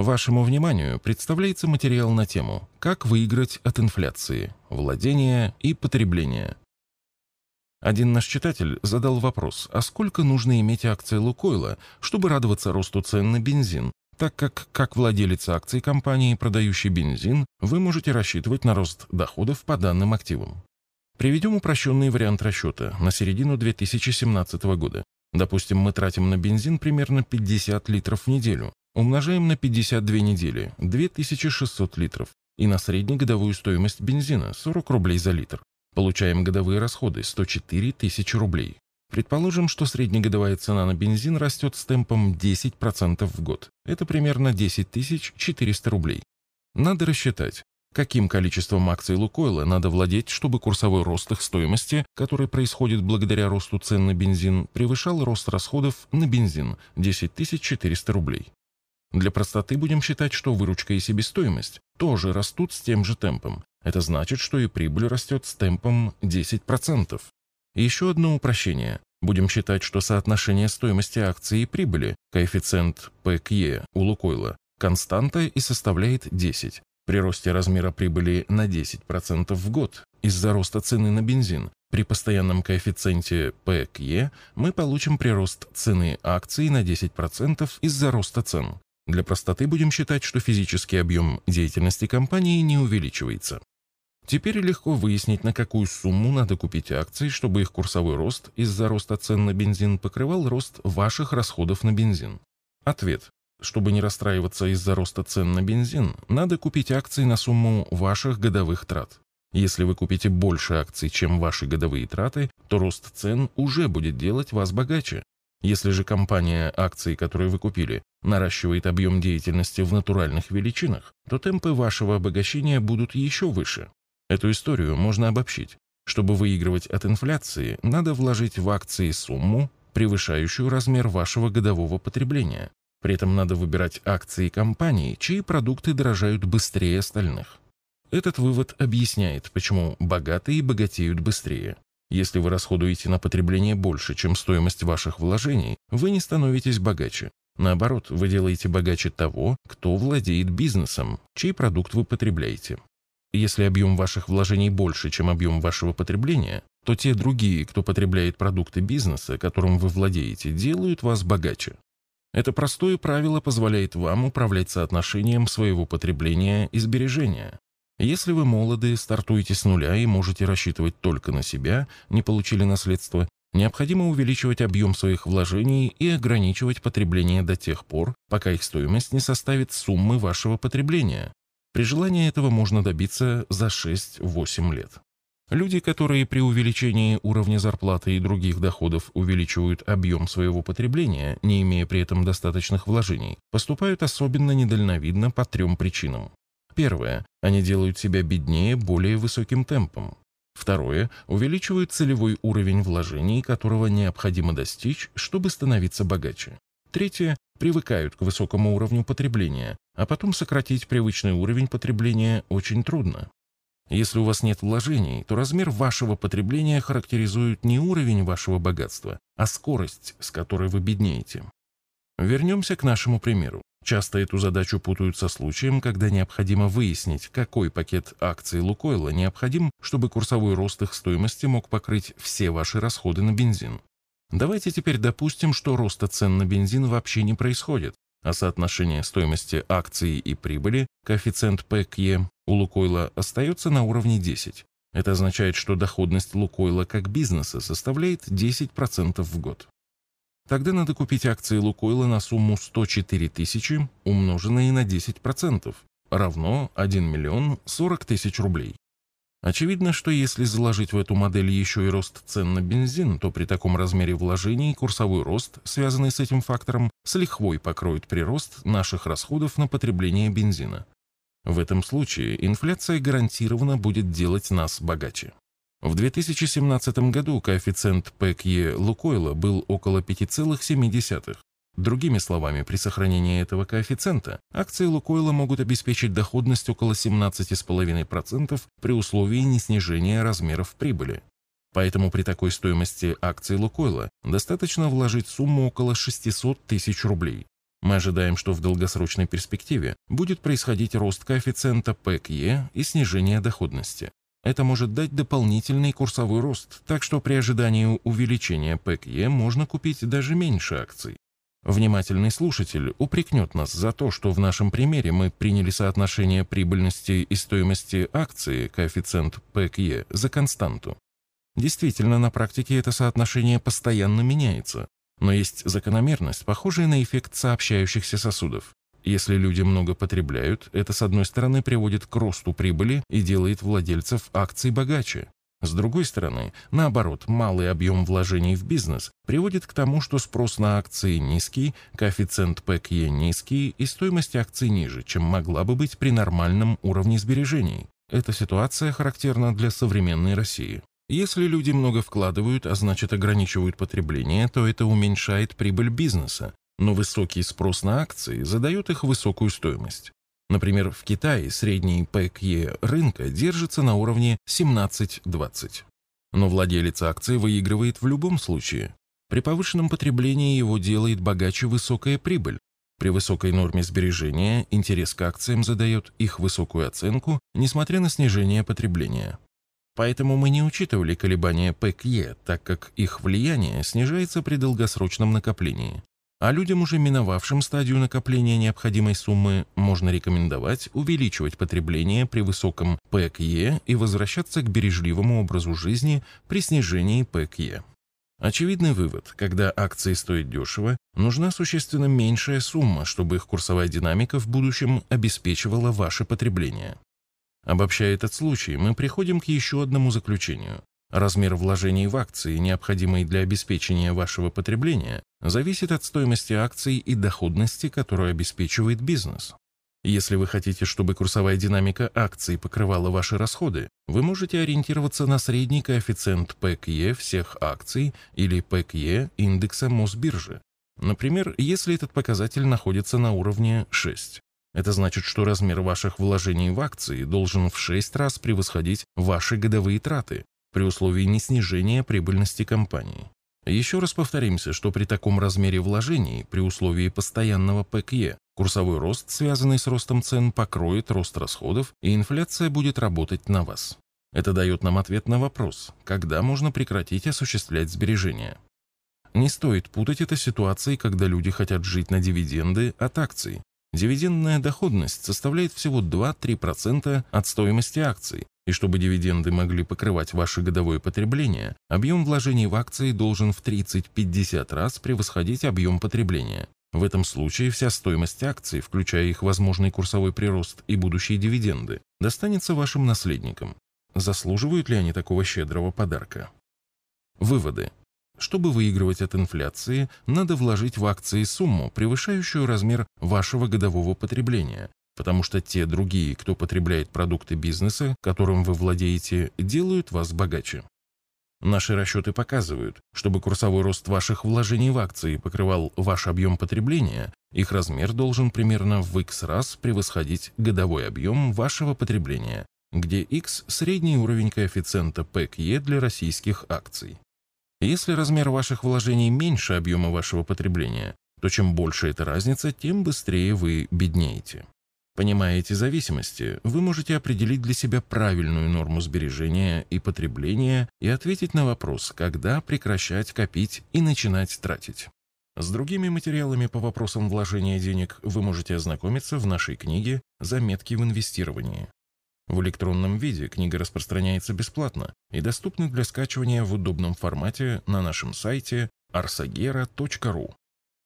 Вашему вниманию представляется материал на тему «Как выиграть от инфляции, владения и потребления». Один наш читатель задал вопрос, а сколько нужно иметь акций Лукойла, чтобы радоваться росту цен на бензин, так как, как владелец акций компании, продающей бензин, вы можете рассчитывать на рост доходов по данным активам. Приведем упрощенный вариант расчета на середину 2017 года. Допустим, мы тратим на бензин примерно 50 литров в неделю, умножаем на 52 недели – 2600 литров, и на среднегодовую стоимость бензина – 40 рублей за литр. Получаем годовые расходы – 104 тысячи рублей. Предположим, что среднегодовая цена на бензин растет с темпом 10% в год. Это примерно 10 400 рублей. Надо рассчитать, каким количеством акций Лукойла надо владеть, чтобы курсовой рост их стоимости, который происходит благодаря росту цен на бензин, превышал рост расходов на бензин 10 400 рублей. Для простоты будем считать, что выручка и себестоимость тоже растут с тем же темпом. Это значит, что и прибыль растет с темпом 10%. Еще одно упрощение. Будем считать, что соотношение стоимости акции и прибыли, коэффициент ПКЕ у Лукойла, константа и составляет 10. При росте размера прибыли на 10% в год из-за роста цены на бензин при постоянном коэффициенте ПКЕ мы получим прирост цены акций на 10% из-за роста цен. Для простоты будем считать, что физический объем деятельности компании не увеличивается. Теперь легко выяснить, на какую сумму надо купить акции, чтобы их курсовой рост из-за роста цен на бензин покрывал рост ваших расходов на бензин. Ответ. Чтобы не расстраиваться из-за роста цен на бензин, надо купить акции на сумму ваших годовых трат. Если вы купите больше акций, чем ваши годовые траты, то рост цен уже будет делать вас богаче. Если же компания, акции которые вы купили, наращивает объем деятельности в натуральных величинах, то темпы вашего обогащения будут еще выше. Эту историю можно обобщить. Чтобы выигрывать от инфляции, надо вложить в акции сумму, превышающую размер вашего годового потребления. При этом надо выбирать акции компаний, чьи продукты дорожают быстрее остальных. Этот вывод объясняет, почему богатые богатеют быстрее. Если вы расходуете на потребление больше, чем стоимость ваших вложений, вы не становитесь богаче. Наоборот, вы делаете богаче того, кто владеет бизнесом, чей продукт вы потребляете. Если объем ваших вложений больше, чем объем вашего потребления, то те другие, кто потребляет продукты бизнеса, которым вы владеете, делают вас богаче. Это простое правило позволяет вам управлять соотношением своего потребления и сбережения. Если вы молоды, стартуете с нуля и можете рассчитывать только на себя, не получили наследство, необходимо увеличивать объем своих вложений и ограничивать потребление до тех пор, пока их стоимость не составит суммы вашего потребления. При желании этого можно добиться за 6-8 лет. Люди, которые при увеличении уровня зарплаты и других доходов увеличивают объем своего потребления, не имея при этом достаточных вложений, поступают особенно недальновидно по трем причинам. Первое. Они делают себя беднее более высоким темпом. Второе. Увеличивают целевой уровень вложений, которого необходимо достичь, чтобы становиться богаче. Третье. Привыкают к высокому уровню потребления, а потом сократить привычный уровень потребления очень трудно. Если у вас нет вложений, то размер вашего потребления характеризует не уровень вашего богатства, а скорость, с которой вы беднеете. Вернемся к нашему примеру. Часто эту задачу путают со случаем, когда необходимо выяснить, какой пакет акций Лукойла необходим, чтобы курсовой рост их стоимости мог покрыть все ваши расходы на бензин. Давайте теперь допустим, что роста цен на бензин вообще не происходит, а соотношение стоимости акций и прибыли, коэффициент ПКЕ у Лукойла остается на уровне 10. Это означает, что доходность Лукойла как бизнеса составляет 10% в год. Тогда надо купить акции Лукойла на сумму 104 тысячи, умноженные на 10%, равно 1 миллион 40 тысяч рублей. Очевидно, что если заложить в эту модель еще и рост цен на бензин, то при таком размере вложений курсовой рост, связанный с этим фактором, с лихвой покроет прирост наших расходов на потребление бензина. В этом случае инфляция гарантированно будет делать нас богаче. В 2017 году коэффициент ПКЕ Лукойла был около 5,7. Другими словами, при сохранении этого коэффициента акции Лукойла могут обеспечить доходность около 17,5% при условии неснижения размеров прибыли. Поэтому при такой стоимости акций Лукойла достаточно вложить сумму около 600 тысяч рублей. Мы ожидаем, что в долгосрочной перспективе будет происходить рост коэффициента ПКЕ и снижение доходности. Это может дать дополнительный курсовой рост, так что при ожидании увеличения ПКЕ можно купить даже меньше акций. Внимательный слушатель упрекнет нас за то, что в нашем примере мы приняли соотношение прибыльности и стоимости акции, коэффициент ПКЕ, за константу. Действительно, на практике это соотношение постоянно меняется, но есть закономерность, похожая на эффект сообщающихся сосудов. Если люди много потребляют, это с одной стороны приводит к росту прибыли и делает владельцев акций богаче. С другой стороны, наоборот, малый объем вложений в бизнес приводит к тому, что спрос на акции низкий, коэффициент ПКЕ низкий и стоимость акций ниже, чем могла бы быть при нормальном уровне сбережений. Эта ситуация характерна для современной России. Если люди много вкладывают, а значит ограничивают потребление, то это уменьшает прибыль бизнеса, но высокий спрос на акции задает их высокую стоимость. Например, в Китае средний ПКЕ рынка держится на уровне 17-20. Но владелец акции выигрывает в любом случае. При повышенном потреблении его делает богаче высокая прибыль. При высокой норме сбережения интерес к акциям задает их высокую оценку, несмотря на снижение потребления. Поэтому мы не учитывали колебания ПКЕ, так как их влияние снижается при долгосрочном накоплении. А людям, уже миновавшим стадию накопления необходимой суммы, можно рекомендовать увеличивать потребление при высоком ПКЕ и возвращаться к бережливому образу жизни при снижении ПКЕ. Очевидный вывод, когда акции стоят дешево, нужна существенно меньшая сумма, чтобы их курсовая динамика в будущем обеспечивала ваше потребление. Обобщая этот случай, мы приходим к еще одному заключению. Размер вложений в акции, необходимый для обеспечения вашего потребления, зависит от стоимости акций и доходности, которую обеспечивает бизнес. Если вы хотите, чтобы курсовая динамика акций покрывала ваши расходы, вы можете ориентироваться на средний коэффициент ПКЕ всех акций или ПКЕ индекса Мосбиржи. Например, если этот показатель находится на уровне 6. Это значит, что размер ваших вложений в акции должен в 6 раз превосходить ваши годовые траты, при условии не снижения прибыльности компании. Еще раз повторимся, что при таком размере вложений, при условии постоянного ПКЕ, курсовой рост, связанный с ростом цен, покроет рост расходов, и инфляция будет работать на вас. Это дает нам ответ на вопрос, когда можно прекратить осуществлять сбережения. Не стоит путать это с ситуацией, когда люди хотят жить на дивиденды от акций. Дивидендная доходность составляет всего 2-3% от стоимости акций, и чтобы дивиденды могли покрывать ваше годовое потребление, объем вложений в акции должен в 30-50 раз превосходить объем потребления. В этом случае вся стоимость акций, включая их возможный курсовой прирост и будущие дивиденды, достанется вашим наследникам. Заслуживают ли они такого щедрого подарка? Выводы. Чтобы выигрывать от инфляции, надо вложить в акции сумму, превышающую размер вашего годового потребления, потому что те другие, кто потребляет продукты бизнеса, которым вы владеете, делают вас богаче. Наши расчеты показывают, чтобы курсовой рост ваших вложений в акции покрывал ваш объем потребления, их размер должен примерно в x раз превосходить годовой объем вашего потребления, где x – средний уровень коэффициента ПКЕ для российских акций. Если размер ваших вложений меньше объема вашего потребления, то чем больше эта разница, тем быстрее вы беднеете. Понимая эти зависимости, вы можете определить для себя правильную норму сбережения и потребления и ответить на вопрос, когда прекращать копить и начинать тратить. С другими материалами по вопросам вложения денег вы можете ознакомиться в нашей книге «Заметки в инвестировании». В электронном виде книга распространяется бесплатно и доступна для скачивания в удобном формате на нашем сайте arsagera.ru.